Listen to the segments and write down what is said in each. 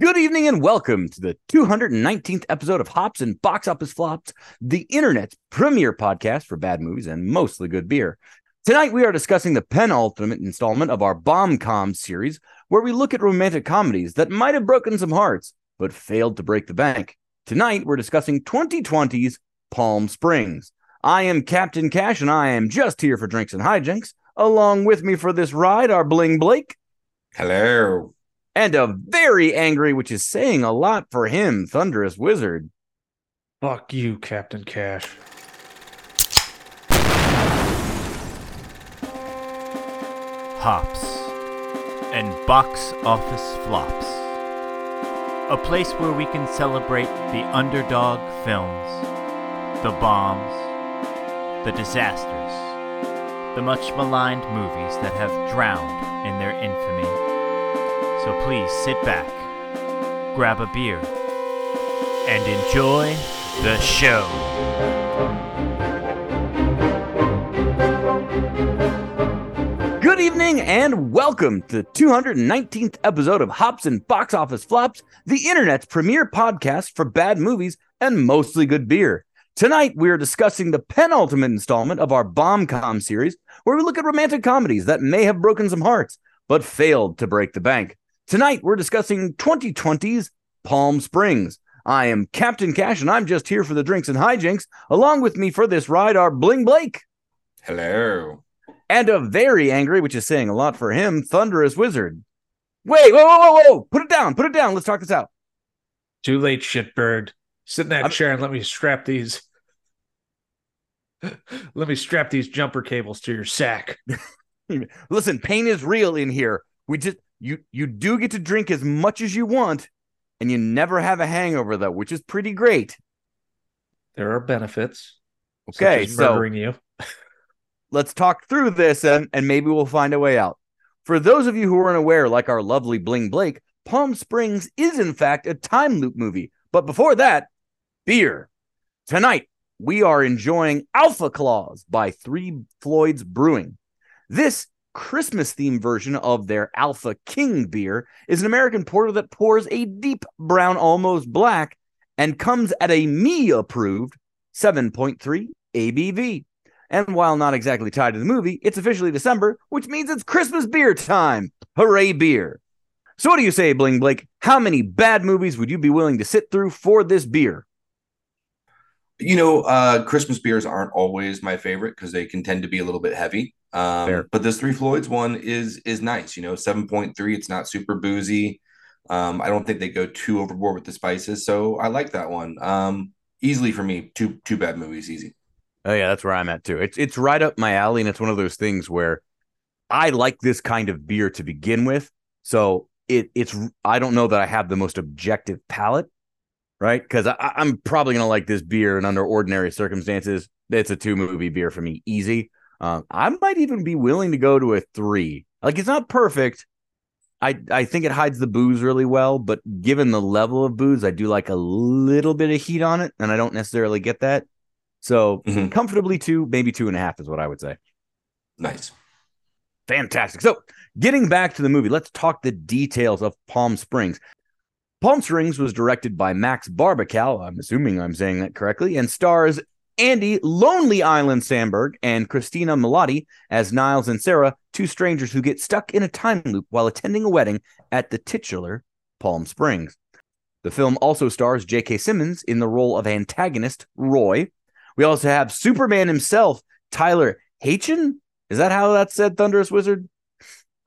Good evening and welcome to the 219th episode of Hops and Box Office Flops, the internet's premier podcast for bad movies and mostly good beer. Tonight we are discussing the penultimate installment of our Bomb-Com series, where we look at romantic comedies that might have broken some hearts, but failed to break the bank. Tonight we're discussing 2020's Palm Springs. I am Captain Cash and I am just here for drinks and hijinks. Along with me for this ride are Bling Blake. Hello and a very angry, which is saying a lot for him, Thunderous Wizard. Fuck you, Captain Cash. Hops and box office flops. A place where we can celebrate the underdog films, the bombs, the disasters, the much maligned movies that have drowned in their infamy. So please sit back, grab a beer, and enjoy the show. Good evening and welcome to the 219th episode of Hops and Box Office Flops, the internet's premier podcast for bad movies and mostly good beer. Tonight, we are discussing the penultimate installment of our Bomb-Com series, where we look at romantic comedies that may have broken some hearts, but failed to break the bank. Tonight, we're discussing 2020's Palm Springs. I am Captain Cash, and I'm just here for the drinks and hijinks. Along with me for this ride are Bling Blake. Hello. And a very angry, which is saying a lot for him, Thunderous Wizard. Wait, whoa, whoa, whoa, whoa. Put it down. Put it down. Let's talk this out. Too late, shitbird. Sit in that I'm... chair and let me strap these. let me strap these jumper cables to your sack. Listen, pain is real in here. We just you you do get to drink as much as you want, and you never have a hangover though, which is pretty great. There are benefits. Okay, so you. let's talk through this and, and maybe we'll find a way out. For those of you who aren't aware, like our lovely Bling Blake, Palm Springs is in fact a time loop movie. But before that, beer. Tonight, we are enjoying Alpha Klaus by Three Floyds Brewing. This Christmas themed version of their Alpha King beer is an American porter that pours a deep brown, almost black, and comes at a me approved 7.3 ABV. And while not exactly tied to the movie, it's officially December, which means it's Christmas beer time. Hooray, beer. So, what do you say, Bling Blake? How many bad movies would you be willing to sit through for this beer? You know, uh, Christmas beers aren't always my favorite because they can tend to be a little bit heavy. Um, but this Three Floyds one is is nice. You know, seven point three. It's not super boozy. Um, I don't think they go too overboard with the spices, so I like that one. Um, easily for me, two two bad movies, easy. Oh yeah, that's where I'm at too. It's it's right up my alley, and it's one of those things where I like this kind of beer to begin with. So it it's I don't know that I have the most objective palate, right? Because I'm probably gonna like this beer, and under ordinary circumstances, it's a two movie beer for me, easy. Um, I might even be willing to go to a three. Like it's not perfect. I I think it hides the booze really well, but given the level of booze, I do like a little bit of heat on it, and I don't necessarily get that. So mm-hmm. comfortably two, maybe two and a half is what I would say. Nice. Fantastic. So getting back to the movie, let's talk the details of Palm Springs. Palm Springs was directed by Max Barbakow. I'm assuming I'm saying that correctly, and stars Andy Lonely Island Samberg and Christina Milioti as Niles and Sarah, two strangers who get stuck in a time loop while attending a wedding at the titular Palm Springs. The film also stars J.K. Simmons in the role of antagonist Roy. We also have Superman himself, Tyler Hoechlin. Is that how that's said, Thunderous Wizard?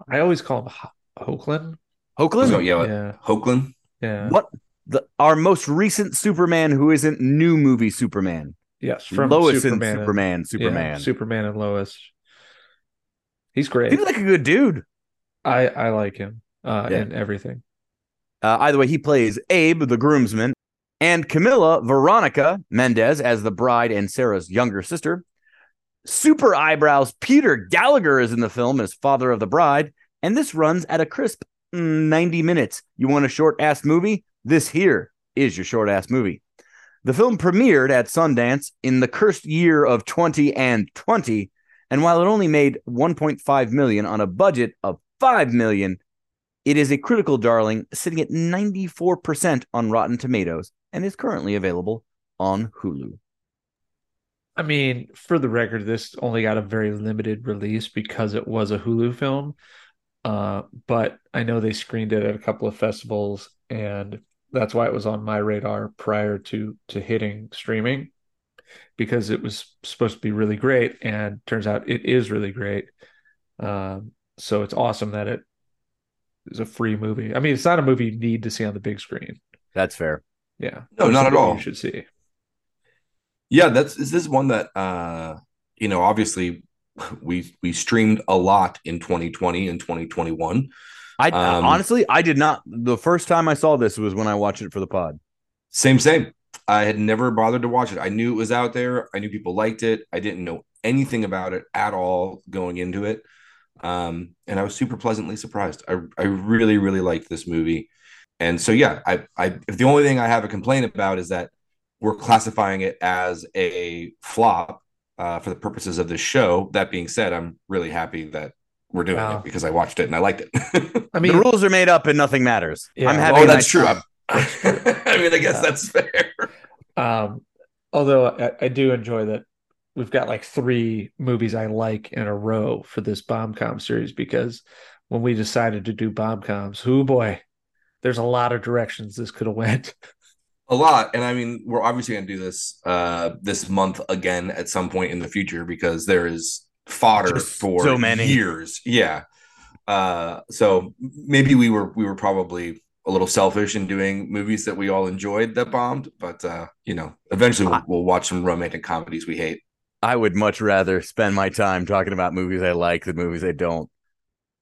I always call him Hoechlin. Hoechlin? So, yeah, yeah. Hoechlin? Yeah. What? The, our most recent Superman who isn't new movie Superman. Yes, from Lois Superman and Superman, and, Superman, yeah, Superman and Lois. He's great. He's like a good dude. I I like him uh, yeah. in everything. Uh, either way, he plays Abe, the groomsman, and Camila Veronica Mendes as the bride and Sarah's younger sister. Super eyebrows Peter Gallagher is in the film as father of the bride, and this runs at a crisp 90 minutes. You want a short ass movie? This here is your short ass movie. The film premiered at Sundance in the cursed year of 20 and 20, and while it only made 1.5 million on a budget of 5 million, It is a critical darling, sitting at 94% on Rotten Tomatoes, and is currently available on Hulu. I mean, for the record, this only got a very limited release because it was a Hulu film. Uh, but I know they screened it at a couple of festivals, and that's why it was on my radar prior to to hitting streaming because it was supposed to be really great, and turns out it is really great. Um, so it's awesome that it is a free movie. I mean, it's not a movie you need to see on the big screen. That's fair. Yeah, No, It's not at all. You should see. Yeah, that's is this one that uh you know, obviously we we streamed a lot in 2020 and 2021. I Um, honestly, I did not. The first time I saw this was when I watched it for the pod. Same, same. I had never bothered to watch it. I knew it was out there. I knew people liked it. I didn't know anything about it at all going into it. Um, and I was super pleasantly surprised. I, I really, really liked this movie. And so, yeah, I, I, if the only thing I have a complaint about is that we're classifying it as a flop uh, for the purposes of this show. That being said, I'm really happy that we're doing Wow. it because I watched it and I liked it. I mean, the rules are made up and nothing matters. Yeah. I'm having oh, that's nice true. I mean, I guess Yeah. that's fair. Um, although I, I do enjoy that we've got like three movies I like in a row for this Bombcom series because when we decided to do Bombcoms, who boy, there's a lot of directions this could have went. a lot and i mean we're obviously going to do this uh this month again at some point in the future because there is fodder Just for so many. years yeah uh so maybe we were we were probably a little selfish in doing movies that we all enjoyed that bombed but uh you know eventually we'll, we'll watch some romantic comedies we hate I would much rather spend my time talking about movies I like than movies I don't.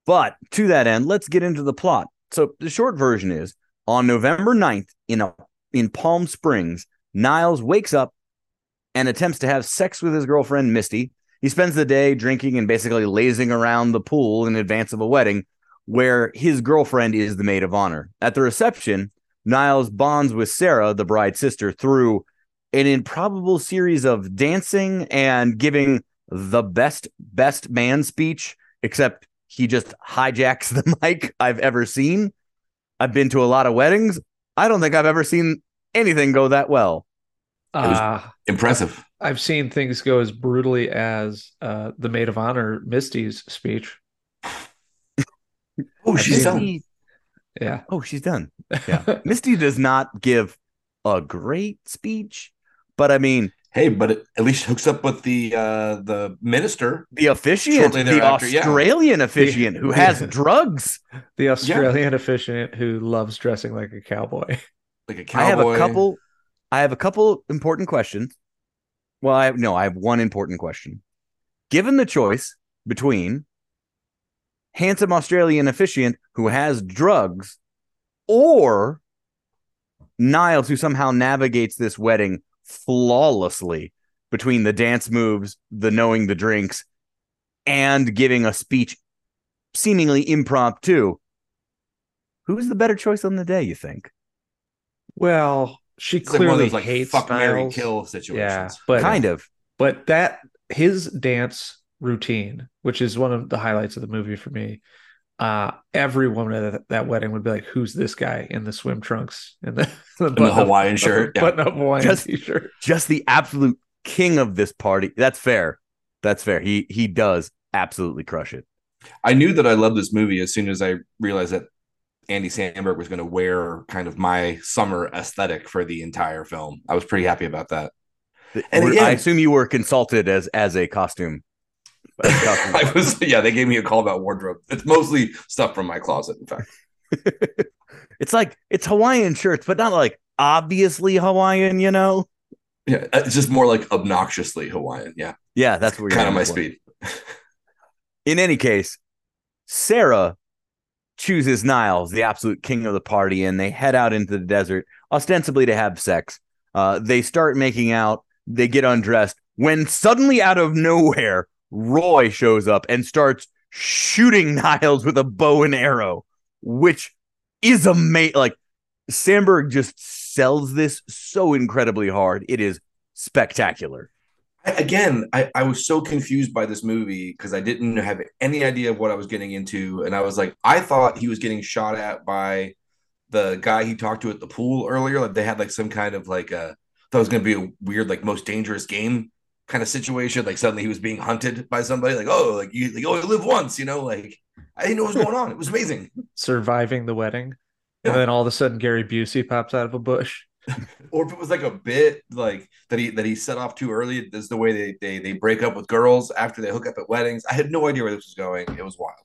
But to that end, let's get into the plot. So the short version is on November 9th in a, in Palm Springs, Niles wakes up and attempts to have sex with his girlfriend Misty. He spends the day drinking and basically lazing around the pool in advance of a wedding where his girlfriend is the maid of honor. At the reception, Niles bonds with Sarah, the bride's sister, through an improbable series of dancing and giving the best best man speech except he just hijacks the mic i've ever seen. I've been to a lot of weddings. I don't think i've ever seen anything go that well. Was- Uh, impressive I've seen things go as brutally as uh, the maid of honor Misty's speech. oh she's done misty, Yeah. oh she's done yeah misty does not give a great speech but i mean hey but it at least hooks up with the uh the minister the officiant the thereafter, yeah. australian officiant who has drugs the Australian officiant who loves dressing like a cowboy. like a cowboy I have a couple. I have a couple important questions. Well, I no, I have one important question. Given the choice between handsome Australian officiant who has drugs or Niles who somehow navigates this wedding flawlessly between the dance moves, the knowing the drinks, and giving a speech seemingly impromptu. Who's the better choice on the day, you think? Well, she it's like one of clearly those like hates fuck Mary Niles. kill Yeah, situations but kind of. but that his dance routine, which is one of the highlights of the movie for me. Uh, every woman at that, that wedding would be like, "Who's this guy in the swim trunks and the, the, in the Hawaiian shirt yeah. button up Hawaiian Just- t-shirt?" just the absolute king of this party. That's fair. That's fair. He he does absolutely crush it. I knew that I loved this movie as soon as I realized that Andy Samberg was going to wear kind of my summer aesthetic for the entire film. I was pretty happy about that. And We're- again- I assume you were consulted as as a costume. as a costume. I was, yeah, they gave me a call about wardrobe. It's mostly stuff from my closet, in fact. it's like it's Hawaiian shirts, but not like obviously Hawaiian. You know? Yeah, uh, it's just more like obnoxiously Hawaiian. Yeah, Yeah, that's what kind of my for. speed. In any case, Sarah chooses Niles, the absolute king of the party, and they head out into the desert, ostensibly to have sex. Uh, they start making out, they get undressed, when suddenly out of nowhere, Roy shows up and starts shooting Niles with a bow and arrow, which is amazing. Like, Sandberg just sells this so incredibly hard. It is spectacular. Again, I, I was so confused by this movie because I didn't have any idea of what I was getting into. And I was like, I thought he was getting shot at by the guy he talked to at the pool earlier. Like they had like some kind of like a thought it was gonna be a weird, like most dangerous game kind of situation. Like suddenly he was being hunted by somebody, like, oh, like you like, oh, you live once, you know, like I didn't know what was going on. It was amazing. Surviving the wedding. Yeah. And then all of a sudden Gary Busey pops out of a bush. or if it was like a bit like that he that he set off too early. This is the way they, they they break up with girls after they hook up at weddings. I had no idea where this was going. It was wild.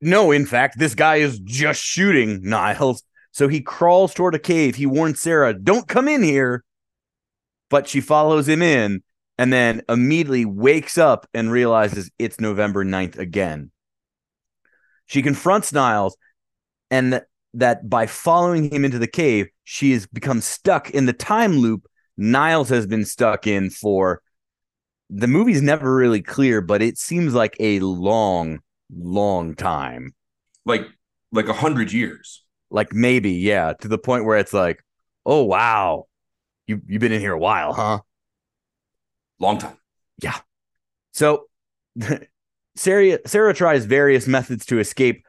No, in fact, this guy is just shooting Niles. So he crawls toward a cave. He warns Sarah, "Don't come in here." But she follows him in and then immediately wakes up and realizes it's November 9th again. She confronts Niles and that by following him into the cave, she has become stuck in the time loop Niles has been stuck in for the movie's never really clear, but it seems like a long, long time. Like like a hundred years. Like maybe, yeah, to the point where it's like, oh wow, you you've been in here a while, huh? Long time. Yeah. So Sarah Sarah tries various methods to escape,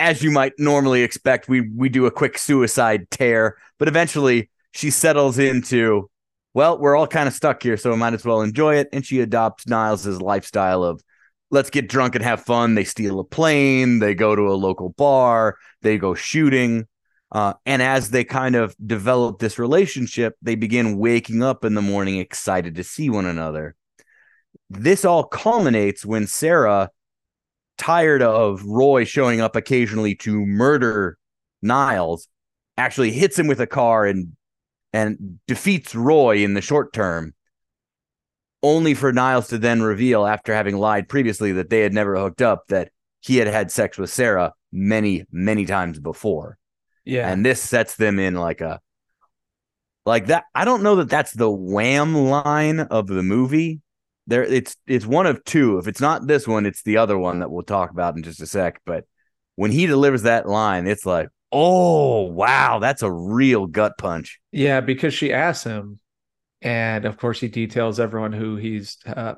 as you might normally expect, we we do a quick suicide tear, but eventually she settles into, well, we're all kind of stuck here, so I might as well enjoy it. And she adopts Niles's lifestyle of let's get drunk and have fun. They steal a plane, they go to a local bar, they go shooting. Uh, and as they kind of develop this relationship, they begin waking up in the morning excited to see one another. This all culminates when Sarah tired of Roy showing up occasionally to murder Niles, actually hits him with a car and and defeats Roy in the short term, only for Niles to then reveal, after having lied previously, that they had never hooked up, that he had had sex with Sarah many, many times before. Yeah. And this sets them in like a, like that. I don't know that that's the wham line of the movie, there it's it's one of two. If it's not this one, it's the other one that we'll talk about in just a sec. But when he delivers that line, it's like, oh wow, that's a real gut punch. Yeah, because she asks him, and of course he details everyone who he's uh,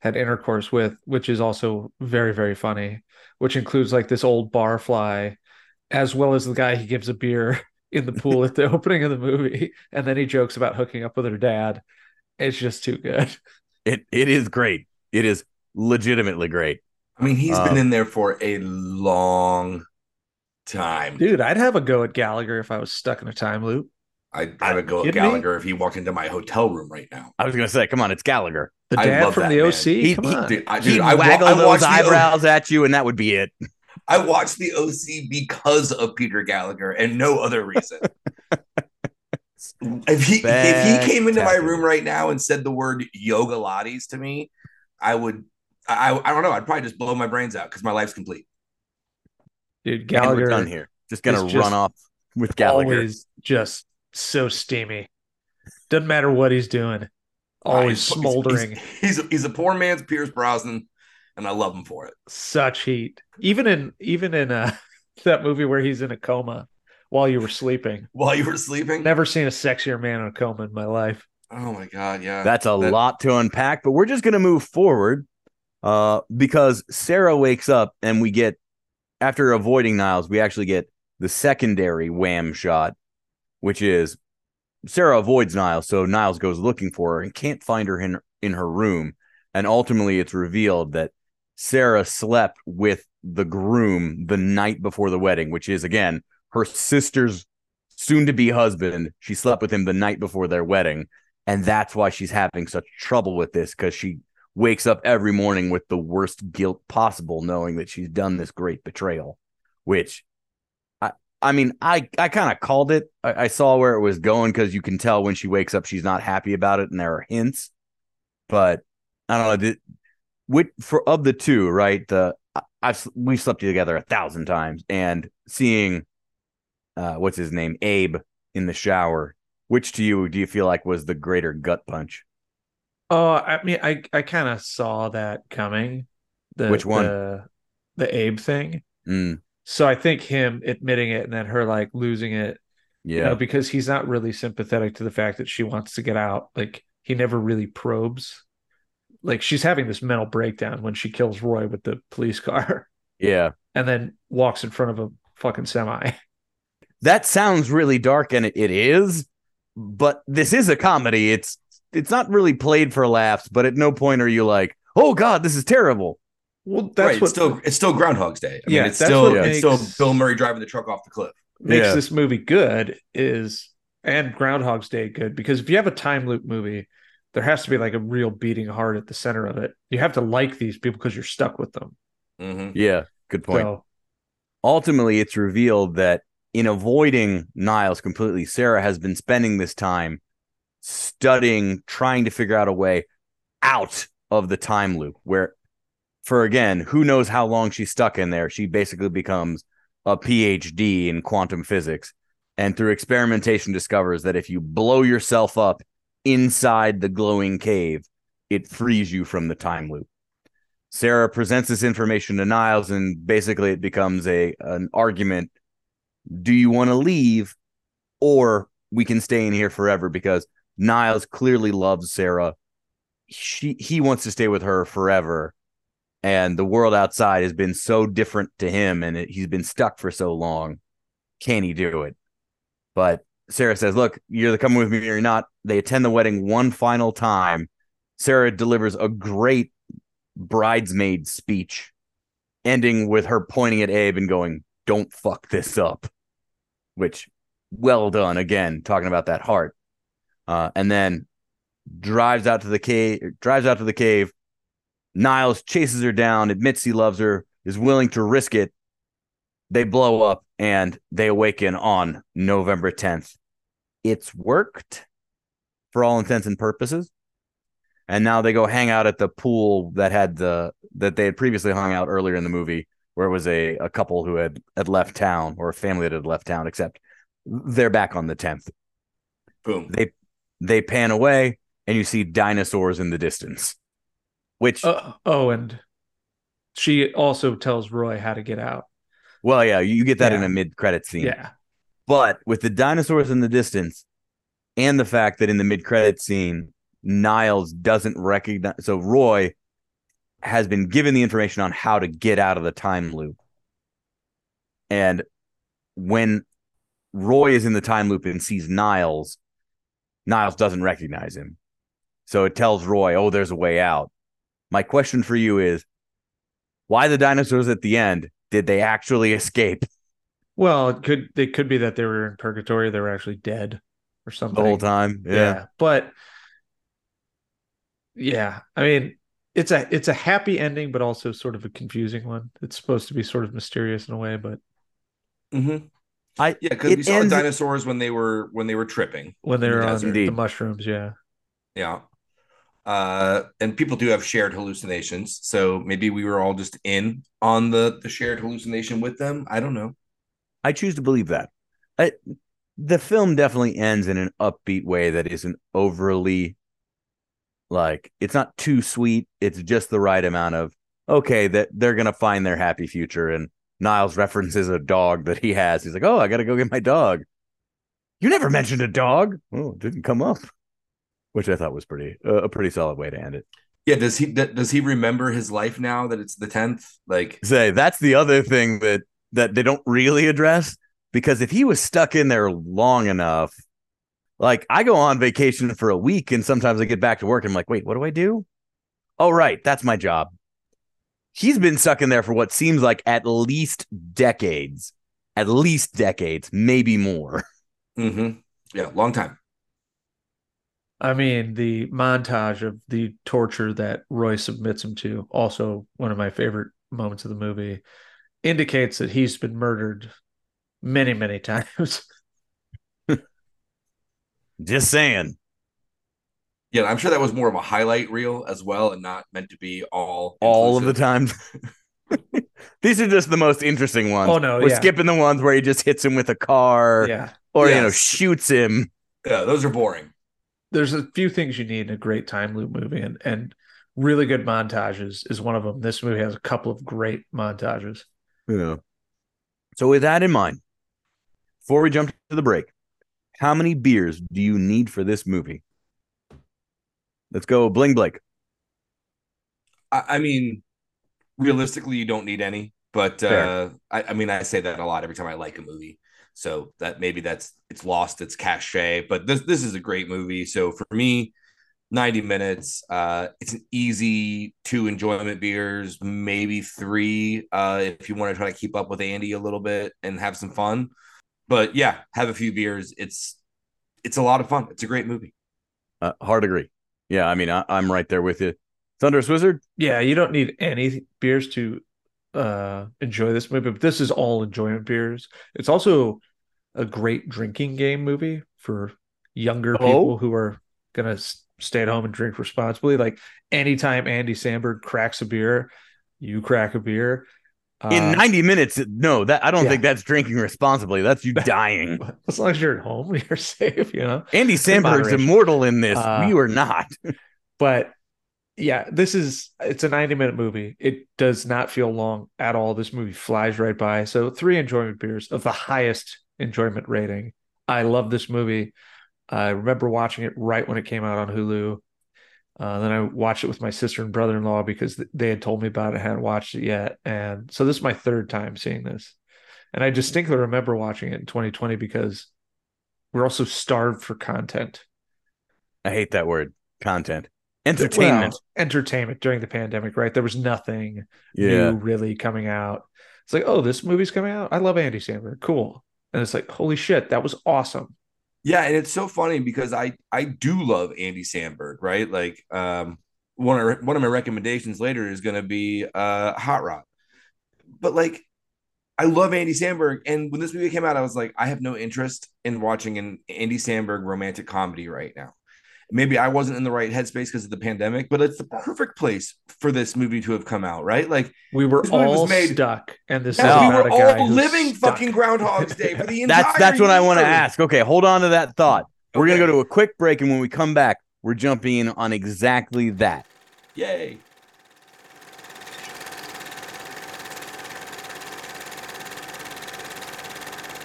had intercourse with, which is also very very funny. Which includes like this old barfly, as well as the guy he gives a beer in the pool at the opening of the movie, and then he jokes about hooking up with her dad. It's just too good. It it is great. It is legitimately great. I mean, he's um, been in there for a long time. Dude, I'd have a go at Gallagher if I was stuck in a time loop. I'd have a go at Gallagher me? if he walked into my hotel room right now. I was gonna say, come on, it's Gallagher. The dad from the OC. He, come he, on. Dude, I, dude, He'd I, waggle I, those eyebrows at you, and that would be it. I watched the OC because of Peter Gallagher and no other reason. if he if he came into my room right now and said the word yoga lattes to me, I would I I don't know, I'd probably just blow my brains out because my life's complete. Dude, Gallagher done here. Just gonna run off with Gallagher. Always just so steamy. Doesn't matter what he's doing. Always he's, smoldering. He's, he's, he's a poor man's Pierce Brosnan, and I love him for it. Such heat. Even in even in uh that movie where he's in a coma while you were sleeping. While you were sleeping? Never seen a sexier man in a coma in my life. Oh my god, yeah. That's a that... lot to unpack, but we're just gonna move forward uh, because Sarah wakes up and we get after avoiding Niles, we actually get the secondary wham shot, which is Sarah avoids Niles, so Niles goes looking for her and can't find her in in her room, and ultimately it's revealed that Sarah slept with the groom the night before the wedding, which is again her sister's soon to be husband. She slept with him the night before their wedding. And that's why she's having such trouble with this because she wakes up every morning with the worst guilt possible, knowing that she's done this great betrayal, which I, I mean, I, I kind of called it. I, I saw where it was going because you can tell when she wakes up, she's not happy about it. And there are hints, but I don't know. Did, with, for of the two, right? The I've we slept together a thousand times, and seeing uh, what's his name, Abe, in the shower. Which to you do you feel like was the greater gut punch? Oh, I mean, I I kind of saw that coming. The, Which one? The, the Abe thing. Mm. So I think him admitting it and then her like losing it. Yeah. You know, because he's not really sympathetic to the fact that she wants to get out. Like he never really probes. Like she's having this mental breakdown when she kills Roy with the police car. Yeah. And then walks in front of a fucking semi. That sounds really dark and it, it is, but this is a comedy. It's it's not really played for laughs, but at no point are you like, "Oh god, this is terrible." Well, that's right, what it's still it's still Groundhog's Day. I Yeah, mean, it's still what it's still Bill Murray driving the truck off the cliff. makes Yeah. this movie good is and Groundhog's Day good because if you have a time loop movie, there has to be like a real beating heart at the center of it. You have to like these people because you're stuck with them. hmm Yeah, good point. So ultimately it's revealed that in avoiding Niles completely, Sarah has been spending this time studying, trying to figure out a way out of the time loop where for again, who knows how long she's stuck in there. She basically becomes a PhD in quantum physics and through experimentation discovers that if you blow yourself up inside the glowing cave, it frees you from the time loop. Sarah presents this information to Niles, and basically it becomes a an argument. Do you want to leave, or we can stay in here forever? Because Niles clearly loves Sarah. She he wants to stay with her forever, and the world outside has been so different to him, and it, he's been stuck for so long. Can he do it? But Sarah says, "Look, you're coming with me or you're not." They attend the wedding one final time. Sarah delivers a great bridesmaid speech, ending with her pointing at Abe and going, Don't fuck this up. Which, well done again, talking about that heart. Uh, and then drives out to the cave, drives out to the cave. Niles chases her down, admits he loves her, is willing to risk it. They blow up and they awaken on November 10th. It's worked for all intents and purposes and now they go hang out at the pool that had the that they had previously hung out earlier in the movie where it was a, a couple who had had left town or a family that had left town except they're back on the 10th Boom. they they pan away and you see dinosaurs in the distance which uh, oh, and she also tells Roy how to get out. well yeah you get that in a mid-credit scene Yeah. But with the dinosaurs in the distance and the fact that in the mid credit scene, Niles doesn't recognize. So Roy has been given the information on how to get out of the time loop. And when Roy is in the time loop and sees Niles, Niles doesn't recognize him. So it tells Roy, oh, there's a way out. My question for you is why the dinosaurs at the end? Did they actually escape Well, it could it could be that they were in purgatory, they were actually dead or something. the whole time? Yeah. But yeah, I mean, it's a it's a happy ending, but also sort of a confusing one. It's supposed to be sort of mysterious in a way, but mm-hmm. I Yeah, because It we saw ends- the dinosaurs when they were when they were tripping. when In the they're on desert. the mushrooms, yeah. Yeah. Uh, and people do have shared hallucinations, so maybe we were all just in on the the shared hallucination with them. I don't know. I choose to believe that. I, the film definitely ends in an upbeat way that isn't overly like it's not too sweet. It's just the right amount of okay that they're gonna find their happy future. And Niles references a dog that he has. He's like, "Oh, I gotta go get my dog." You never mentioned a dog. Oh, it didn't come up, which I thought was pretty uh, a pretty solid way to end it. Yeah, does he does he remember his life now that it's the tenth? Like, say that's the other thing that that they don't really address because if he was stuck in there long enough like i go on vacation for a week and sometimes i get back to work and i'm like wait what do i do oh right that's my job he's been stuck in there for what seems like at least decades at least decades maybe more Mm-hmm. yeah, long time. I mean, the montage of the torture that Roy submits him to, also one of my favorite moments of the movie, indicates that he's been murdered many, many times. Just saying Yeah, I'm sure that was more of a highlight reel as well, and not meant to be all all of the time these are just the most interesting ones Oh, no, we're yeah. skipping the ones where he just hits him with a car yeah. or you know shoots him Yeah, those are boring. There's a few things you need in a great time loop movie, and, and really good montages is one of them. This movie has a couple of great montages. you know. So with that in mind, before we jump to the break, how many beers do you need for this movie? Let's go, Bling Blake. I, I mean, realistically, you don't need any, but uh, I, I mean, I say that a lot every time I like a movie. So that maybe that's it's lost its cachet, but this this is a great movie. So for me, 90 minutes. Uh, it's an easy two enjoyment beers, maybe three uh, if you want to try to keep up with Andy a little bit and have some fun. But yeah, have a few beers. It's it's a lot of fun. It's a great movie. Uh, hard agree. Yeah, I mean, I, am right there with you. Thunderous Wizard. Yeah, you don't need any beers to uh, enjoy this movie, but this is all enjoyment beers. It's also a great drinking game movie for younger oh. people who are gonna stay at home and drink responsibly. Like anytime Andy Samberg cracks a beer, you crack a beer. In uh, 90 minutes, no, that I don't yeah. think that's drinking responsibly. That's you dying. as long as you're at home, you're safe, you know. Andy Samberg's immortal in this. Uh, we are not. but yeah, this is it's a 90 minute movie. It does not feel long at all. This movie flies right by. So three enjoyment beers of the highest enjoyment rating. I love this movie. I remember watching it right when it came out on Hulu. Uh, then I watched it with my sister and brother in law because they had told me about it, I hadn't watched it yet. And so this is my third time seeing this. And I distinctly remember watching it in 2020 because we're also starved for content. I hate that word content. Entertainment. Well, entertainment during the pandemic, right? There was nothing yeah. new really coming out. It's like, oh, this movie's coming out. I love Andy Samberg. Cool. And it's like, holy shit, that was awesome. Yeah, and it's so funny because I I do love Andy Samberg, right? Like um one of one of my recommendations later is going to be uh Hot Rod. But like I love Andy Samberg and when this movie came out I was like I have no interest in watching an Andy Samberg romantic comedy right now maybe I wasn't in the right headspace because of the pandemic, but it's the perfect place for this movie to have come out, right? Like we were all made, stuck, and this yeah, is we were all living stuck. fucking Groundhog's Day for the entire. that's that's what I want to ask. Okay, hold on to that thought. We're gonna go to a quick break, and when we come back, we're jumping in on exactly that. Yay!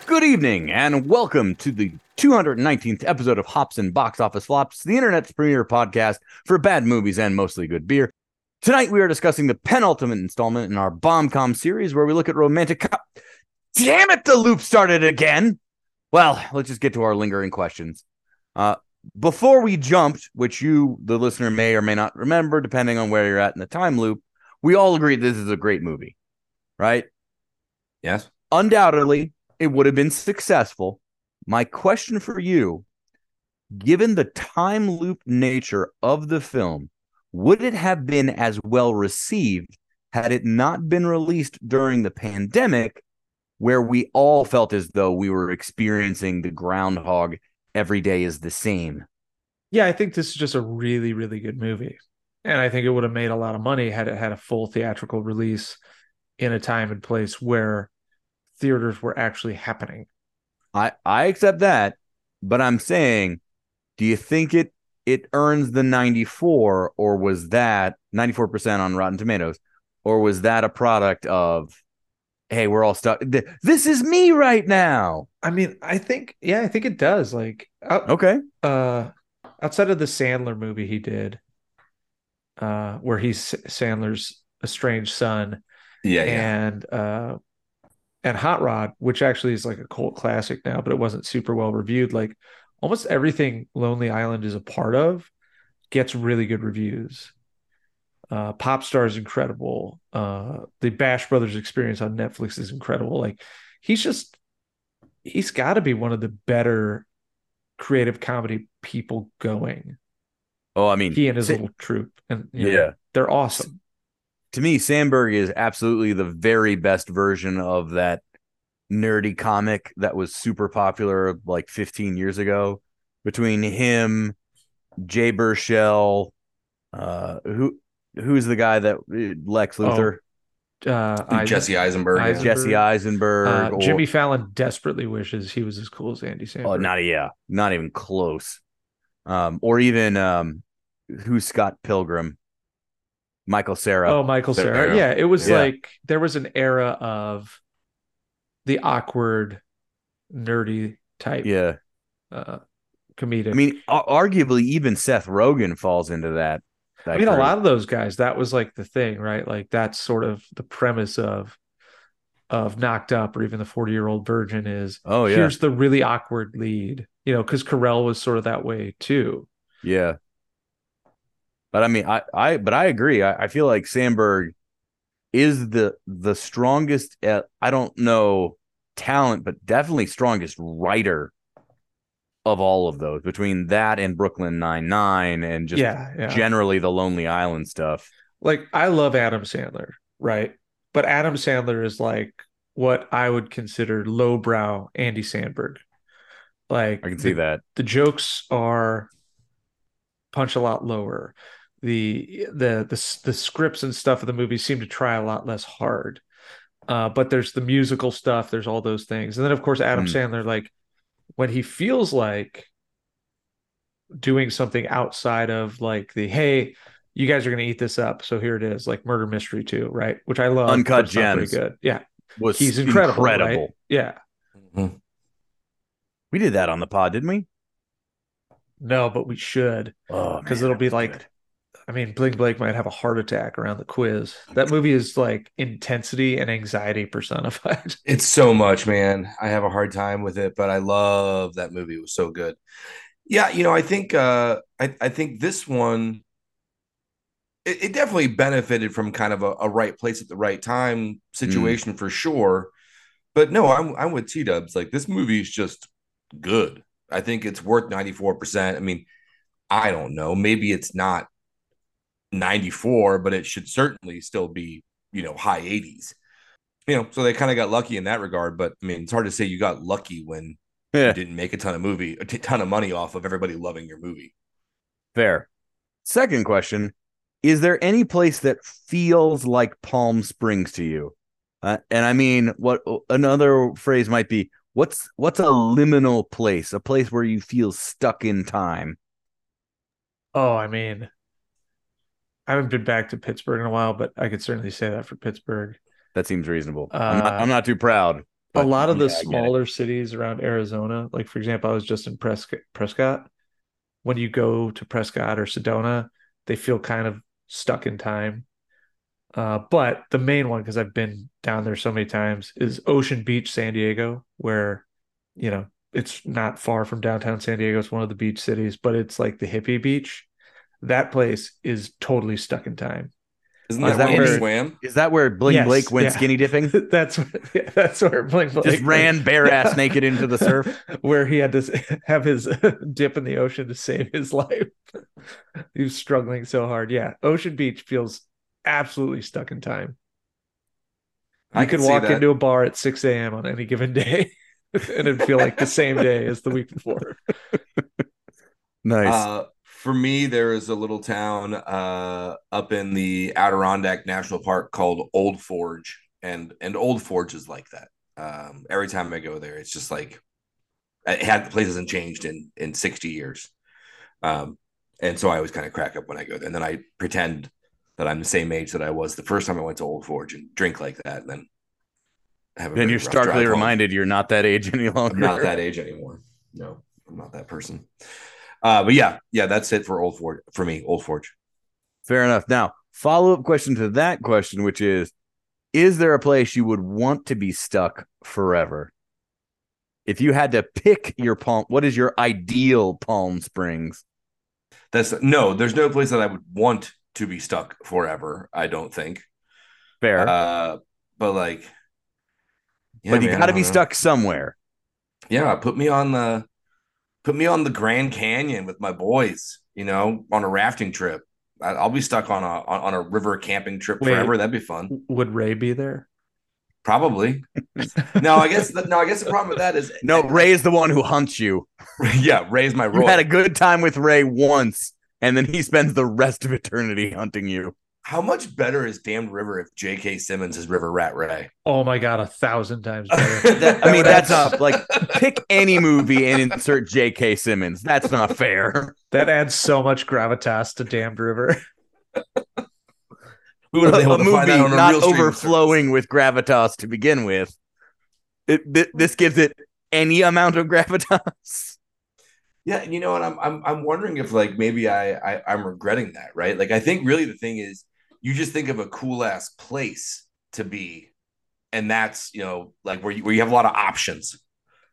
Good evening, and welcome to the 219th episode of Hops and Box Office Flops, the internet's premier podcast for bad movies and mostly good beer. Tonight we are discussing the penultimate installment in our Bombcom series where we look at romantic. Co- Damn it, the loop started again. Well, let's just get to our lingering questions. Uh, before we jumped, which you, the listener, may or may not remember, depending on where you're at in the time loop, we all agreed this is a great movie, right? Yes. Undoubtedly, it would have been successful my question for you given the time loop nature of the film, would it have been as well received had it not been released during the pandemic, where we all felt as though we were experiencing the groundhog every day is the same? Yeah, I think this is just a really, really good movie. And I think it would have made a lot of money had it had a full theatrical release in a time and place where theaters were actually happening. I I accept that, but I'm saying, do you think it it earns the 94 or was that 94% on Rotten Tomatoes or was that a product of hey, we're all stuck this is me right now. I mean, I think yeah, I think it does like out, okay. Uh outside of the Sandler movie he did uh where he's Sandler's estranged son. Yeah, and yeah. uh and Hot Rod, which actually is like a cult classic now, but it wasn't super well reviewed. Like almost everything Lonely Island is a part of gets really good reviews. Uh, Popstar is incredible. Uh, the Bash Brothers experience on Netflix is incredible. Like he's just he's got to be one of the better creative comedy people going. Oh, I mean, he and his little troupe, and yeah, know, they're awesome to me, Sandberg is absolutely the very best version of that nerdy comic that was super popular like 15 years ago. Between him, Jay Baruchel, uh, who who's the guy that Lex oh, Luthor? Oh, uh, Jesse Eisenberg, Eisenberg. Jesse Eisenberg. Uh, or, Jimmy Fallon desperately wishes he was as cool as Andy Samberg. Oh, not yeah, not even close. Um, or even um, who's Scott Pilgrim? Michael Cera. Oh, Michael Cera. Yeah, it was yeah. like there was an era of the awkward, nerdy type. Yeah. Uh, comedic. I mean, arguably even Seth Rogen falls into that. that I mean, group. a lot of those guys. That was like the thing, right? Like that's sort of the premise of of Knocked Up or even the Forty Year Old Virgin is. Oh yeah. Here's the really awkward lead, you know, because Carell was sort of that way too. Yeah. But I mean, I, I, but I agree. I, I feel like Sandberg is the the strongest. At, I don't know talent, but definitely strongest writer of all of those between that and Brooklyn Nine Nine and just yeah, yeah. generally the Lonely Island stuff. Like I love Adam Sandler, right? But Adam Sandler is like what I would consider lowbrow Andy Sandberg. Like I can see the, that the jokes are punch a lot lower. The, the the the scripts and stuff of the movie seem to try a lot less hard. Uh, but there's the musical stuff. There's all those things, and then of course Adam mm. Sandler, like when he feels like doing something outside of like the hey you guys are going to eat this up so here it is like murder mystery 2 right which i love uncut gems pretty good yeah was he's incredible, incredible. Right? yeah mm-hmm. we did that on the pod didn't we no but we should because oh, it'll be like good. I mean, Bling Blake might have a heart attack around the quiz. That movie is like intensity and anxiety personified. It's so much, man. I have a hard time with it, but I love that movie. It was so good. Yeah, you know, I think uh I, I think this one it, it definitely benefited from kind of a, a, right place at the right time situation mm. for sure. But no, I'm I'm with T Dubs. Like this movie is just good. I think it's worth 94%. I mean, I don't know. Maybe it's not 94, but it should certainly still be, you know, high 80s. You know, so they kind of got lucky in that regard. But I mean, it's hard to say you got lucky when yeah. you didn't make a ton of movie, a t- ton of money off of everybody loving your movie. Fair. Second question Is there any place that feels like Palm Springs to you? Uh, and I mean, what another phrase might be what's what's a liminal place, a place where you feel stuck in time? Oh, I mean, I haven't been back to Pittsburgh in a while, but I could certainly say that for Pittsburgh. That seems reasonable. Uh, I'm, not, I'm, not, too proud. A lot of the smaller cities around Arizona, like for example, I was just in Prescott. Prescott. When you go to Prescott or Sedona, they feel kind of stuck in time. Uh, but the main one, because I've been down there so many times, is Ocean Beach, San Diego, where you know it's not far from downtown San Diego. It's one of the beach cities, but it's like the hippie beach that place is totally stuck in time. Isn't that, is that where swam? Is that where Bling yes, Blake went yeah. skinny dipping? that's yeah, that's where Bling Blake just ran bare ass naked into the surf, where he had to have his dip in the ocean to save his life. he was struggling so hard. Yeah, Ocean Beach feels absolutely stuck in time. I, I could walk into a bar at 6 a.m. on any given day, and it'd feel like the same day as the week before. nice. Uh, for me, there is a little town uh, up in the Adirondack National Park called Old Forge, and and Old Forge is like that. Um, every time I go there, it's just like it had the place hasn't changed in in sixty years, um, and so I always kind of crack up when I go there, and then I pretend that I'm the same age that I was the first time I went to Old Forge and drink like that, and then have. then you're starkly reminded home. you're not that age any longer. I'm not that age anymore. No, I'm not that person. Uh, but yeah, yeah, that's it for Old Forge for me. Old Forge. Fair enough. Now, follow up question to that question, which is: Is there a place you would want to be stuck forever? If you had to pick your Palm, what is your ideal Palm Springs? That's no. There's no place that I would want to be stuck forever. I don't think. Fair. Uh, but like, yeah, but you got to be know. stuck somewhere. Yeah, put me on the put me on the Grand Canyon with my boys, you know, on a rafting trip. I'll be stuck on a on a river camping trip Wait, forever. That'd be fun. Would Ray be there? Probably. no, I guess no. I guess the problem with that is no. Ray is the one who hunts you. yeah, Ray's my role. You had a good time with Ray once, and then he spends the rest of eternity hunting you. How much better is Damned River if J.K. Simmons is River Rat Ray? Oh my god, a thousand times better. that, I mean, that's up. Like, pick any movie and insert J.K. Simmons. That's not fair. That adds so much gravitas to Damned River. Who would have a movie not overflowing with gravitas to begin with. It, th- this gives it any amount of gravitas. Yeah, you know, and I'm I'm I'm wondering if like maybe I, I I'm regretting that, right? Like I think really the thing is you just think of a cool ass place to be, and that's you know like where you where you have a lot of options.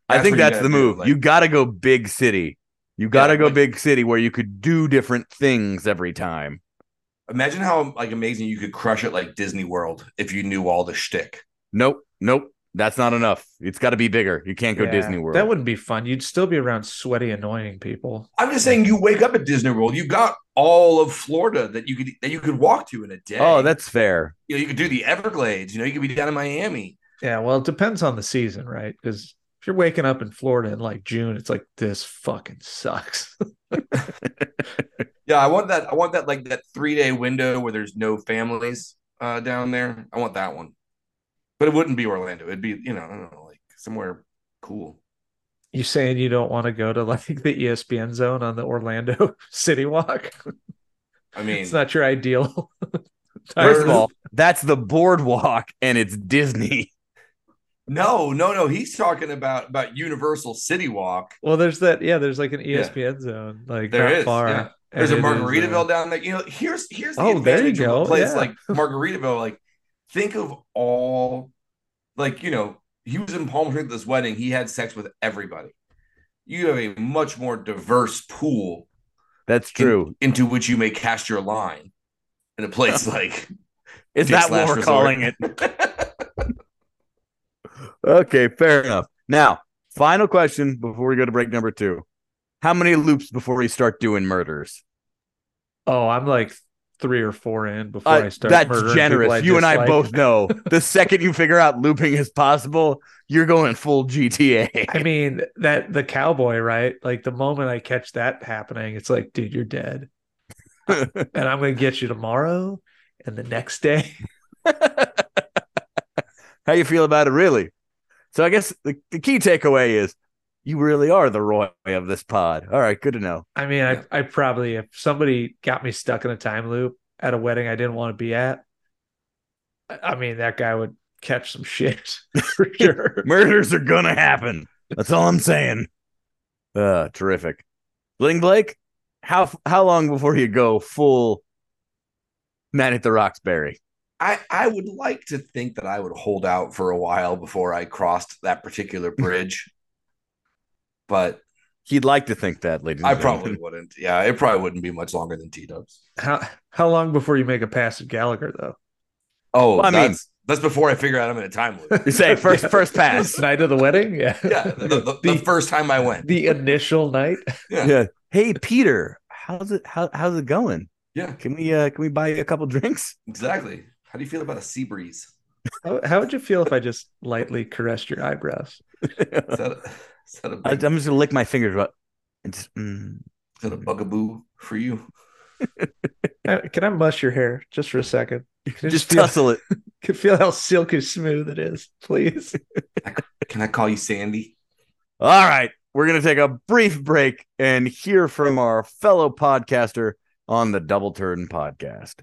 I think that's gotta the move. like- you got to go big city. You got to Yeah, go like- big city where you could do different things every time. Imagine how like amazing you could crush it like Disney World if you knew all the shtick. Nope, nope. That's not enough. It's got to be bigger. You can't go Yeah, Disney World. That wouldn't be fun. You'd still be around sweaty, annoying people. I'm just saying you wake up at Disney World, you got all of Florida that you could that you could walk to in a day. oh, that's fair. you know, you could do the Everglades, you know, you could be down in Miami. Yeah, well, it depends on the season, right? Because if you're waking up in Florida in like June, it's like this fucking sucks. Yeah, I want that. I want that like that three day window where there's no families uh, down there. I want that one, but it wouldn't be Orlando. It'd be you know I don't know like somewhere cool. you saying you don't want to go to like the ESPN zone on the Orlando City Walk? I mean, it's not your ideal. First of all, that's the boardwalk and it's Disney. no, no, no. He's talking about about Universal City Walk. well, there's that. Yeah, there's like an E Yeah. ESPN zone, like There not is, far. yeah. There's a it is, uh, Margaritaville down there. You know, here's here's the Oh, there you advantage of a place yeah. like Margaritaville. Like, think of all, like you know, he was in Palm Springs at this wedding. He had sex with everybody. You have a much more diverse pool That's true. into which you may cast your line in a place like Is Dick's that what we're Resort. calling it? Okay, fair enough. Now, final question before we go to break number two. How many loops before we start doing murders? Oh, I'm like three or four in before Uh, I start. that's murdering generous. you and I both know. the second you figure out looping is possible, you're going full GTA. I mean that the cowboy, right? Like the moment I catch that happening, it's like, dude, you're dead, and I'm gonna get you tomorrow and the next day. How you feel about it, really? So I guess the, the key takeaway is you really are the Roy of this pod. All right, good to know. I mean, I I probably if somebody got me stuck in a time loop at a wedding I didn't want to be at, I I mean that guy would catch some shit for sure. Murders are gonna happen. That's all I'm saying. Uh, terrific. Bling Blake, how how long before you go full man at the Roxbury? I, I would like to think that I would hold out for a while before I crossed that particular bridge. But He'd like to think that, ladies. I probably gentlemen. wouldn't. Yeah, it probably wouldn't be much longer than T Dubs. How how long before you make a pass at Gallagher though? Oh, Well, I that's, mean- that's before I figure out I'm in a time loop. You say first Yeah. first pass. Night of the wedding, yeah, yeah, the, the, the first time I went. the initial night. Yeah. Yeah. Hey Peter, how's it how, how's it going? Yeah, Can we uh can we buy you a couple drinks? exactly. How do you feel about a sea breeze? How, how would you feel if I just lightly caressed your eyebrows? Is that a, is that a, I, I'm just gonna lick my fingers up. it's just, mm. is that a bugaboo for you? Uh, Can I mush your hair just for a second? Can I just feel, tussle it. can feel how silky smooth it is, please? Can I call you Sandy? All right, we're gonna take a brief break and hear from our fellow podcaster on the Double Turn podcast.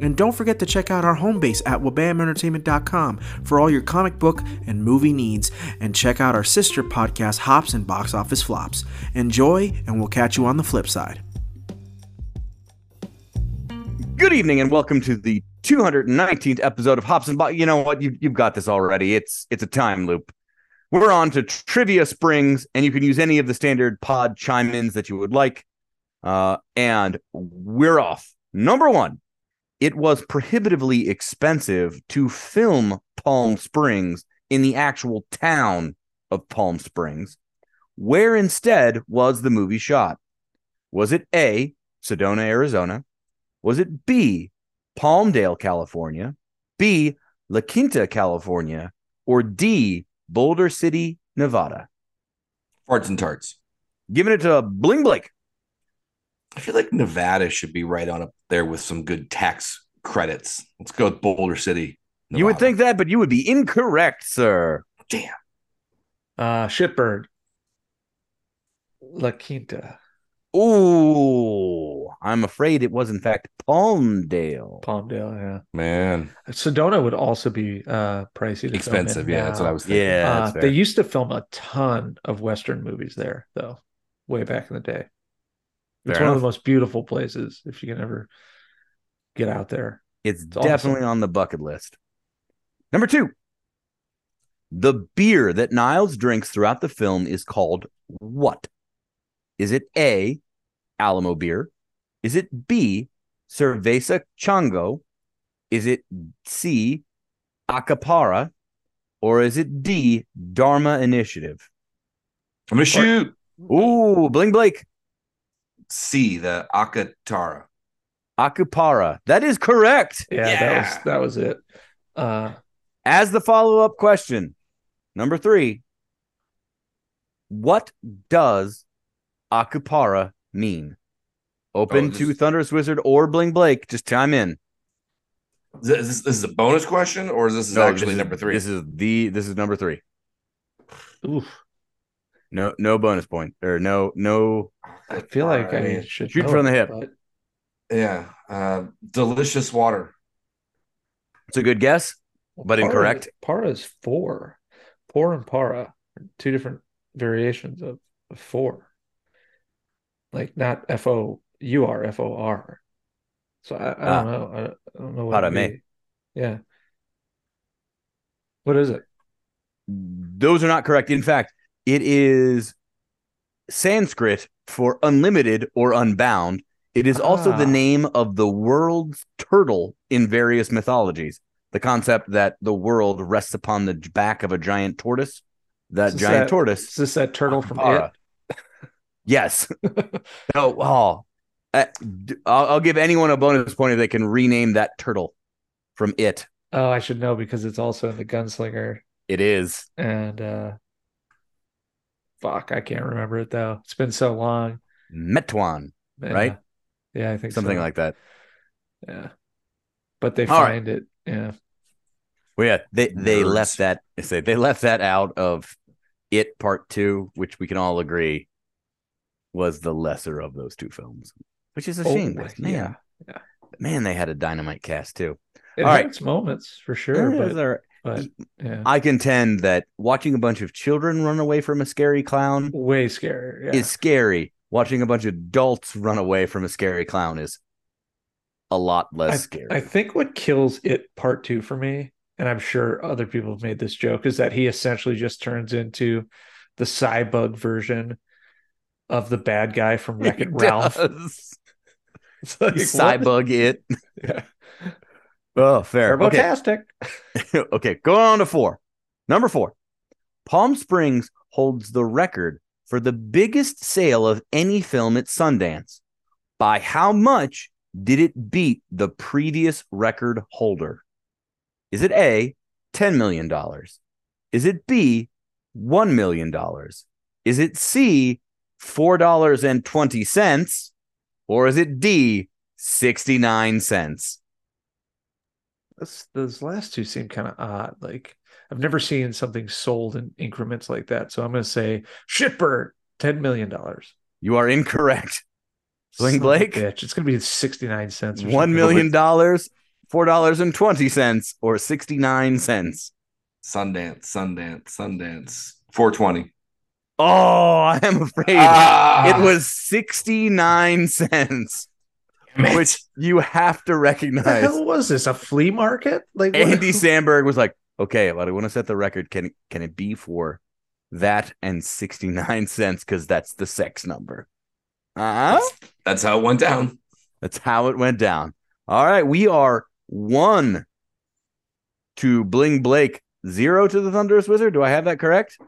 And don't forget to check out our home base at wabamentertainment.com for all your comic book and movie needs, and check out our sister podcast, Hops and Box Office Flops. Enjoy, and we'll catch you on the flip side. Good evening and welcome to the 219th episode of Hops and Box. You know what? You, you've got this already. It's it's a time loop. We're on to Trivia Springs, and you can use any of the standard pod chime ins that you would like. Uh, and we're off. Number one, it was prohibitively expensive to film Palm Springs in the actual town of Palm Springs. Where instead was the movie shot? Was it A, Sedona, Arizona? Was it B, Palmdale, California, B, La Quinta, California, or D, Boulder City, Nevada? Farts and tarts. Giving it to Bling Blake. I feel like Nevada should be right on up there with some good tax credits. Let's go with Boulder City. You would think that, but you would be incorrect, sir. Damn. Uh, Shitbird. La Quinta. Ooh, I'm afraid it was in fact Palmdale. Palmdale, yeah. Man, Sedona would also be uh pricey to expensive. Yeah, that's what I was thinking. Yeah, Uh, they used to film a ton of Western movies there, though, way back in the day. It's Fair one of the most beautiful places if you can ever get out there. It's, It's awesome. definitely on the bucket list. Number two, the beer that Niles drinks throughout the film is called what? Is it A, Alamo beer? Is it B, Cerveza Chango? Is it C, Akupara? Or is it D, Dharma Initiative? I'm gonna shoot Ooh, Bling Blake, C, the Akatara. Akupara. That is correct. Yeah, that was that was it. Uh As the follow up question, number three, what does Akupara mean? Open Oh, to Thunderous Wizard or Bling Blake. Just chime in. Is this, this is a bonus question, or is this No, actually this is- number three? This is the this is number three. oof. No no bonus point or no no I feel like I mean, should shoot know from the it, hip. but yeah, uh, delicious water. It's a good guess, but Para- incorrect. Para is four. Pour and para are two different variations of, of four. Like not F O U R, F O R. So I, I Ah. don't know. I, I don't know what Para it'd me. Yeah. What is it? Those are not correct. In fact, it is Sanskrit for unlimited or unbound. It is also the Ah. name of the world's turtle in various mythologies. The concept that the world rests upon the back of a giant tortoise. That giant that- tortoise. Is this that turtle from Akupara. Yes. no. Oh, uh, I'll, I'll give anyone a bonus point if they can rename that turtle from it. Oh, I should know because it's also in the Gunslinger. It is And uh fuck, I can't remember it though. It's been so long. Maturin, Yeah. Right? Yeah, I think something so. like that. Yeah. But they All right. find it. Yeah. Well, yeah, they they Nerds. left that. Say they left that out of it part two, which we can all agree was the lesser of those two films, which is a Oh, shame. man, yeah, yeah. man, they had a dynamite cast too. It All right. its moments for sure, but, but yeah. I contend that watching a bunch of children run away from a scary clown Way scary. Yeah. is scary. Watching a bunch of adults run away from a scary clown is a lot less I, scary. I think what kills it part two for me, and I'm sure other people have made this joke, is that he essentially just turns into the Cybug version of the bad guy from Wreck It Ralph. It's like? Cybug it. Yeah. Oh, fair. Okay. Turbotastic. okay, going on to four. Number four. Palm Springs holds the record for the biggest sale of any film at Sundance. By how much did it beat the previous record holder? Is it A, $10 million? Is it B, $1 million? Is it C, $4.20? Or is it D, 69 cents? Those, those last two seem kind of odd. Like I've never seen something sold in increments like that. So I'm going to say shitbird, $10 million. You are incorrect. Bling Son Blake? Bitch. It's going to be 69 cents. or million dollars, four dollars and twenty cents, or sixty nine cents. Sundance, Sundance, Sundance. 420. Oh, I am afraid Ah! it was sixty nine cents, which you have to What the recognize. hell was this? A flea market? Like what- Andy Sandberg was like, "Okay, well, I want to set the record. Can can it be for that and sixty nine cents? Because that's the sex number." Uh That's, that's how it went down. That's how it went down. All right, we are one to Bling Blake, zero to the Thunderous Wizard. Do I have that correct?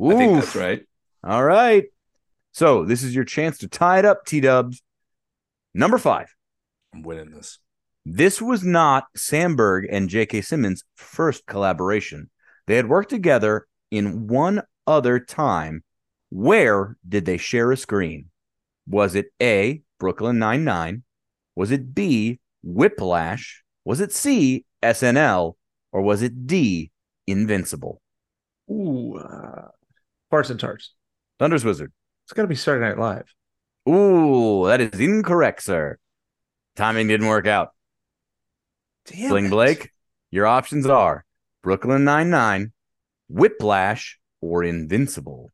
I think that's right. All right. So this is your chance to tie it up, T Dubs. Number five. I'm winning this. This was not Sandberg and J.K. Simmons' first collaboration. They had worked together in one other time Where did they share a screen? Was it A, Brooklyn Nine-Nine? Was it B, Whiplash? Was it C, SNL? Or was it D, Invincible? Ooh, uh, Farts and Tarts. Thunder's Wizard. It's got to be Saturday Night Live. Ooh, that is incorrect, sir. Timing didn't work out. Damn Bling it. Blake, your options are Brooklyn Nine-Nine, Whiplash, or Invincible.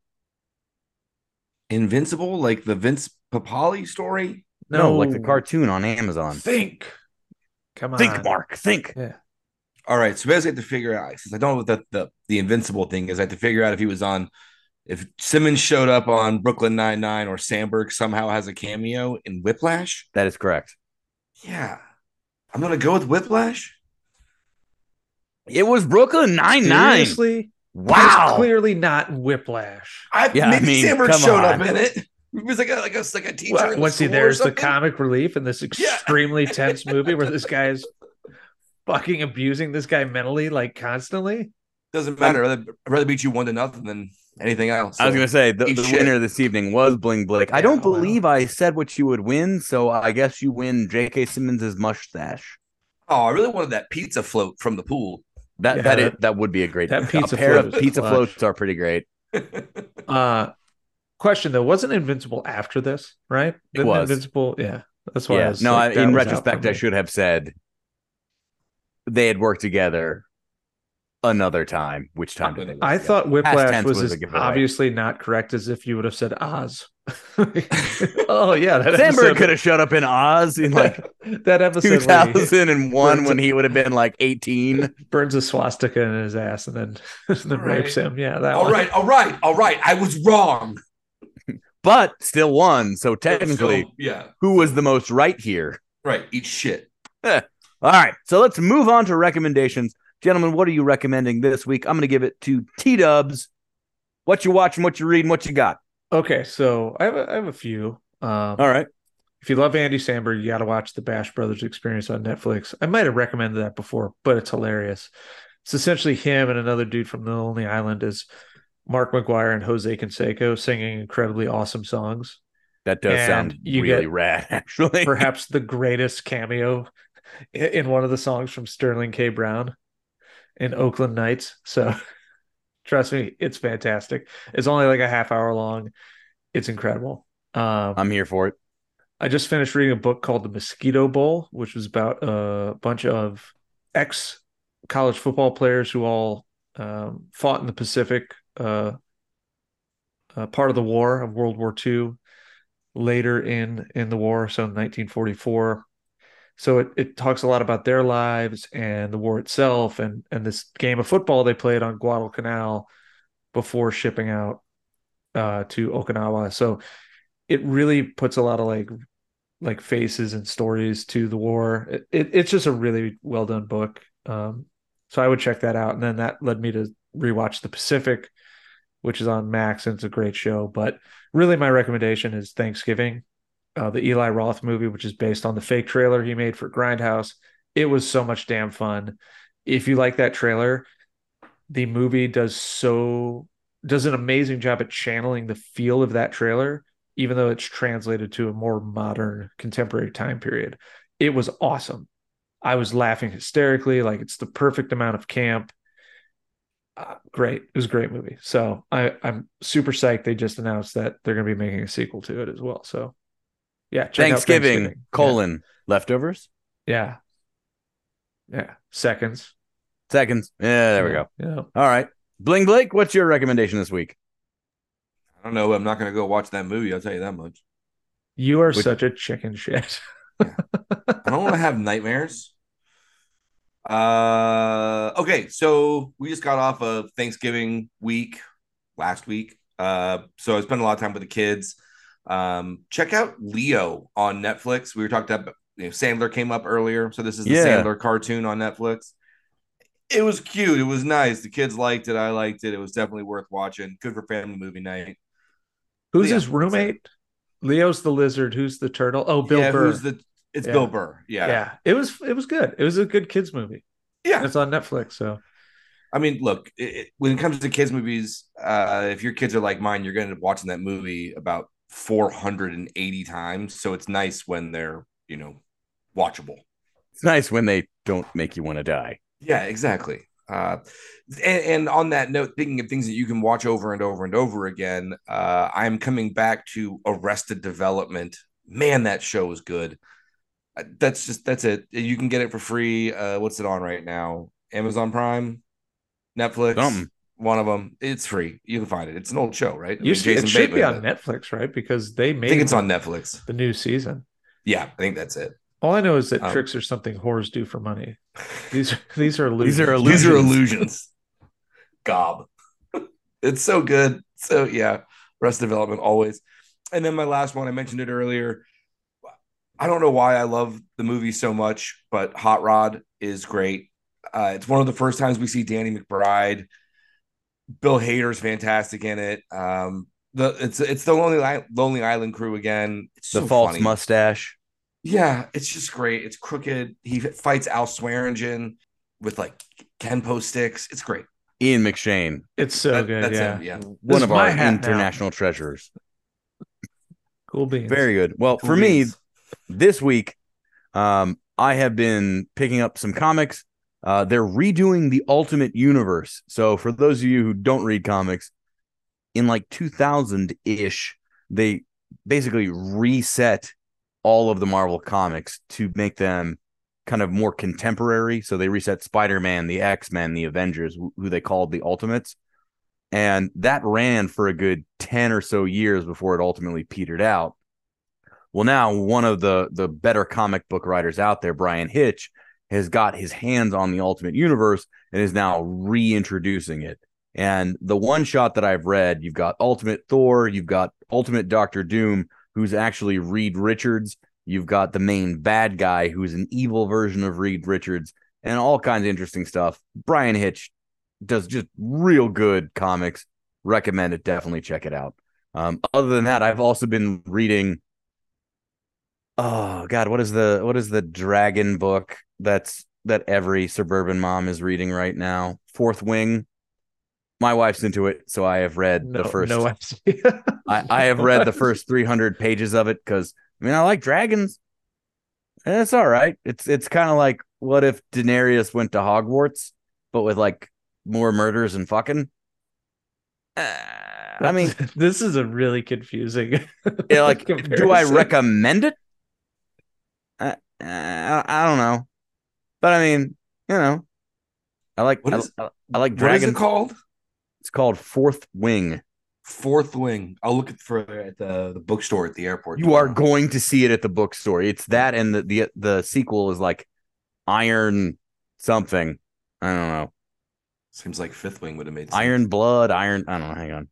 Invincible, like the Vince Papale story. No, like the cartoon on Amazon. Think. Come on. Think, Mark. Think. Yeah. All right, so basically, I have to figure out since I don't know what the, the the Invincible thing is. I have to figure out if he was on, if Simmons showed up on Brooklyn Nine Nine or Sandberg somehow has a cameo in Whiplash. That is correct. Yeah, I'm gonna go with Whiplash. It was Brooklyn Nine-Nine. Seriously? Wow. It's clearly not Whiplash. I Yeah, I mean, Sandberg showed on. up in it. It was like a like a like a teacher. Well, in once he there's the comic relief in this extremely tense movie where this guy is fucking abusing this guy mentally like constantly. Doesn't matter. I'd rather, I'd rather beat you one to nothing than anything else. I was going to say the, the winner this evening was Bling Blake. I don't wow. believe I said what you would win, so I guess you win J.K. Simmons' mustache. Oh, I really wanted that pizza float from the pool. That Yeah, that, that- that would be a great. that a pizza pair float of pizza clutch. floats are pretty great. Uh question though, wasn't Invincible after this, right? Didn't was. Invincible, yeah. That's why I was No, like, I, in retrospect, I should have said they had worked together another time. Which time did they? work I together? thought Whiplash was was as obviously not correct as if you would have said Oz. oh yeah, that Sandberg could have showed up in Oz in like that episode where he 2001 when he would have been like 18. burns a swastika in his ass and then then All right. rapes him. Yeah, that all one. right, all right, all right. I was wrong. But still won. So technically, So, yeah, who was the most right here? right. Eat shit. All right. So let's move on to recommendations. Gentlemen, what are you recommending this week? I'm going to give it to T Dubs. What you watching, what you reading, what you got? Okay, so I have a, I have a few. Um, All right. if you love Andy Samberg, you got to watch the Bash Brothers Experience on Netflix. I might have recommended that before, but it's hilarious. It's essentially him and another dude from the Lonely Island as Mark McGwire and Jose Canseco singing incredibly awesome songs. That does And sound really rad, actually. Perhaps the greatest cameo in one of the songs from Sterling K. Brown in Oakland Nights. So trust me, it's fantastic. It's only like a half hour long. It's incredible. Um, I'm here for it. I just finished reading a book called The Mosquito Bowl, which was about a bunch of ex college football players who all um, fought in the Pacific, uh, uh, part of the war of World War II, later in in the war, so in 1944. So it, it talks a lot about their lives and the war itself, and and this game of football they played on Guadalcanal before shipping out uh, to Okinawa. So it really puts a lot of like like faces and stories to the war. It, it, it's just a really well done book. Um, so I would check that out, and then that led me to rewatch The Pacific, which is on Max, and it's a great show. But really, my recommendation is Thanksgiving, uh, the Eli Roth movie, which is based on the fake trailer he made for Grindhouse. It was so much damn fun. If you like that trailer, the movie does so does an amazing job at channeling the feel of that trailer even though it's translated to a more modern contemporary time period. It was awesome. I was laughing hysterically, like it's the perfect amount of camp. Uh, great. It was a great movie. So I, I'm super psyched. They just announced that they're going to be making a sequel to it as well. So yeah, check out Thanksgiving, Thanksgiving. colon, leftovers, Yeah. yeah. Yeah. Seconds. seconds. Yeah, there we go. Yeah. All right. Bling Blake, what's your recommendation this week? I don't know. I'm not going to go watch that movie. I'll tell you that much. You are Which- such a chicken shit. I don't want to have nightmares. Uh, okay, so we just got off of Thanksgiving week last week. Uh, so I spent a lot of time with the kids. Um, check out Leo on Netflix. We were talking about you know, Sandler came up earlier, so this is the Yeah. Sandler cartoon on Netflix. It was cute. It was nice. The kids liked it. I liked it. It was definitely worth watching. Good for family movie night. Who's Leo. his roommate? Leo's the lizard. Who's the turtle? Oh, Bill yeah, Burr. who's the? It's Yeah. Bill Burr. yeah. Yeah, it was it was good. It was a good kids movie. yeah. It's on Netflix, so I mean, look, it, when it comes to kids movies, uh, if your kids are like mine, you're going to end up watching that movie about 480 times. So it's nice when they're, you know, watchable. It's nice when they don't make you want to die. Yeah, exactly. Uh, and, and, on that note, thinking of things that you can watch over and over and over again, uh, I'm coming back to Arrested Development. Man, that show is good. Uh, that's just that's it. You can get it for free. Uh, what's it on right now? Amazon Prime. Netflix, Something. One of them. It's free. You can find it. It's an old show, right? I mean, it should Bateman, be on Netflix, right? Because they made. I think it's on Netflix. The new season. Yeah, I think that's it. All I know is that um, tricks are something whores do for money. These these are illusions. these are illusions. These are illusions. Gob. it's so good. So yeah, rest development always. And then my last one, I mentioned it earlier. I don't know why I love the movie so much, but Hot Rod is great. Uh, it's one of the first times we see Danny McBride. Bill Hader's fantastic in it. Um, the it's it's the Lonely Lonely Island crew again. It's the so false funny. mustache. Yeah, it's just great. It's crooked. He fights Al Swearingen with like Kenpo sticks. It's great. Ian McShane. It's so that, good. yeah, him, yeah. One of our international now. treasures. Cool beans. Very good. Well, cool for beans. me, this week, um, I have been picking up some comics uh, they're redoing the Ultimate Universe. So for those of you who don't read comics, in like 2000 ish, they basically reset all of the Marvel comics to make them kind of more contemporary. So they reset Spider Man, the X Men, the Avengers, who they called the Ultimates. And that ran for a good 10 or so years before it ultimately petered out. Well, now one of the the better comic book writers out there, Brian Hitch, has got his hands on the Ultimate Universe and is now reintroducing it. And the one shot that I've read, you've got Ultimate Thor, you've got Ultimate Doctor Doom, who's actually Reed Richards. You've got the main bad guy, who's an evil version of Reed Richards, and all kinds of interesting stuff. Brian Hitch does just real good comics. Recommend it. Definitely check it out. Um, other than that, I've also been reading. Oh God, what is the what is the dragon book? That's that every suburban mom is reading right now. Fourth Wing. My wife's into it, so I have read no, the first. No I, I have read the first 300 pages of it because I mean I like dragons, and it's all right. It's it's kind of like what if Daenerys went to Hogwarts, but with like more murders and fucking. Uh, I mean, this is a really confusing. yeah, like, do I recommend it? I, I don't know. But I mean, you know, I like I, I, I, like Dragon. What is it called? It's called Fourth Wing. Fourth Wing. I'll look for at the, the bookstore at the airport. You tomorrow. are going to see it at the bookstore. It's that, and the the the sequel is like Iron something. I don't know. Seems like Fifth Wing would have made sense. Iron Blood. Iron. I don't know. Hang on.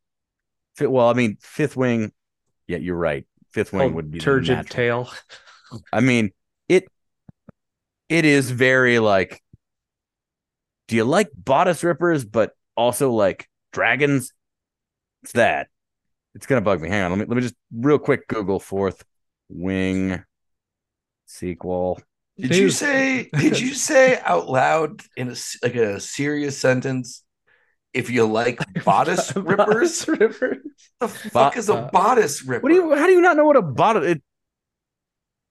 Well, I mean, Fifth Wing. Yeah, you're right. Fifth Wing oh, would be turgid tail. I mean, it it is very like do you like bodice rippers but also like dragons? It's that. It's gonna bug me. Hang on let me let me just real quick google fourth wing sequel. Did you say did you say out loud in a like a serious sentence if you like bodice rippers, rippers? the fuck Bo- is a uh, bodice ripper? What do you how do you not know what a bodice it,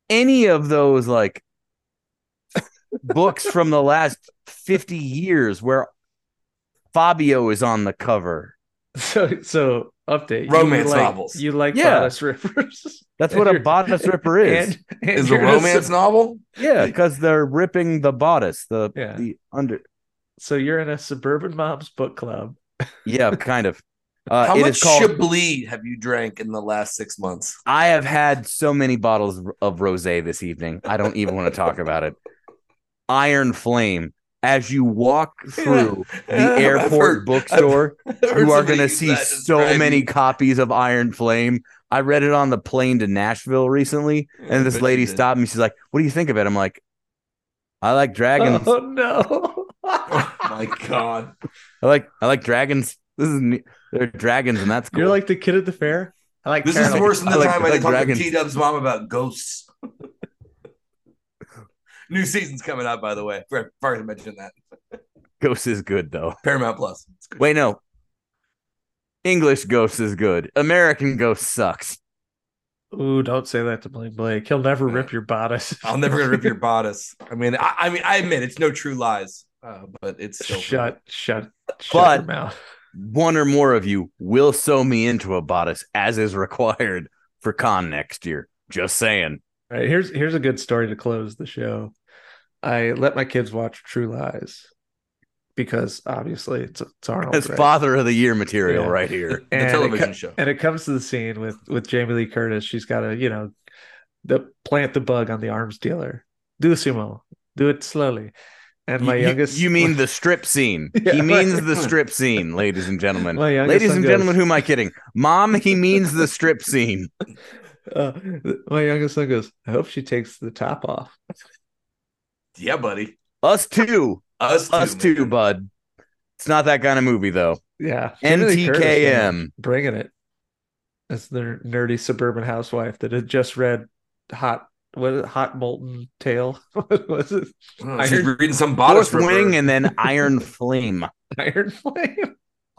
any of those like books from the last 50 years where Fabio is on the cover. So so update. Romance you like, novels. You like yeah. bodice rippers. That's what a bodice ripper is. And, and is a romance a, novel? Yeah, because they're ripping the bodice, the yeah. the under so you're in a suburban mom's book club. Yeah, kind of. Uh, How much called, Chablis have you drank in the last six months? I have had so many bottles of rosé this evening. I don't even want to talk about it. Iron Flame. As you walk through yeah. the airport heard, bookstore, you are going to see so many copies of Iron Flame. I read it on the plane to Nashville recently, and this lady stopped me. She's like, "What do you think of it?" I'm like, "I like dragons." Oh no! oh my god! I like I like dragons. This is they're dragons, and that's cool. You're like the kid at the fair. I like. This is worse than the I time like, I, I talked to T Dub's mom about ghosts. New season's coming out, by the way. Forgot to mention that. Ghost is good though. Paramount Plus. Wait, no. English Ghost is good. American Ghost sucks. Ooh, don't say that to Blake Blake. He'll never rip your bodice. I'll never rip your bodice. I mean, I, I mean, I admit it's no true lies, uh, but it's still shut, shut, shut but your mouth. One or more of you will sew me into a bodice as is required for con next year. Just saying. All right, here's here's a good story to close the show. I let my kids watch True Lies because obviously it's it's Arnold. It's right? father of the year material Yeah. right here. the And television it, show. And it comes to the scene with with Jamie Lee Curtis. She's got to you know the plant the bug on the arms dealer. Do sumo. Do it slowly. And my You- youngest, You mean the strip scene? Yeah, he means the strip scene, ladies and gentlemen. Ladies and goes- gentlemen, who am I kidding? Mom, he means the strip scene. uh, my youngest son goes. I hope she takes the top off. Yeah, buddy. Us too. Us too. Us too, man. bud. It's not that kind of movie though. Yeah, Jamie Lee Curtis, NTKM. bringing it. That's the nerdy suburban housewife that had just read hot. What is it? Hot molten tail? what was it? Oh, she's Iron- reading some bodice Fourth. Wing and then Iron Flame, Iron Flame.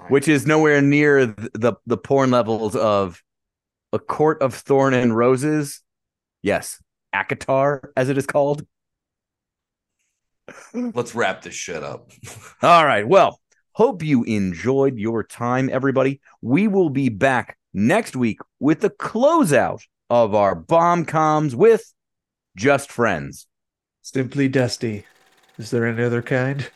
which is nowhere near th- the the porn levels of A Court of Thorn and Roses. Yes, ACOTAR, as it is called. Let's wrap this shit up. All right. Well, hope you enjoyed your time, everybody. We will be back next week with the closeout of our bomb coms with Just Friends. Simply dusty. Is there any other kind?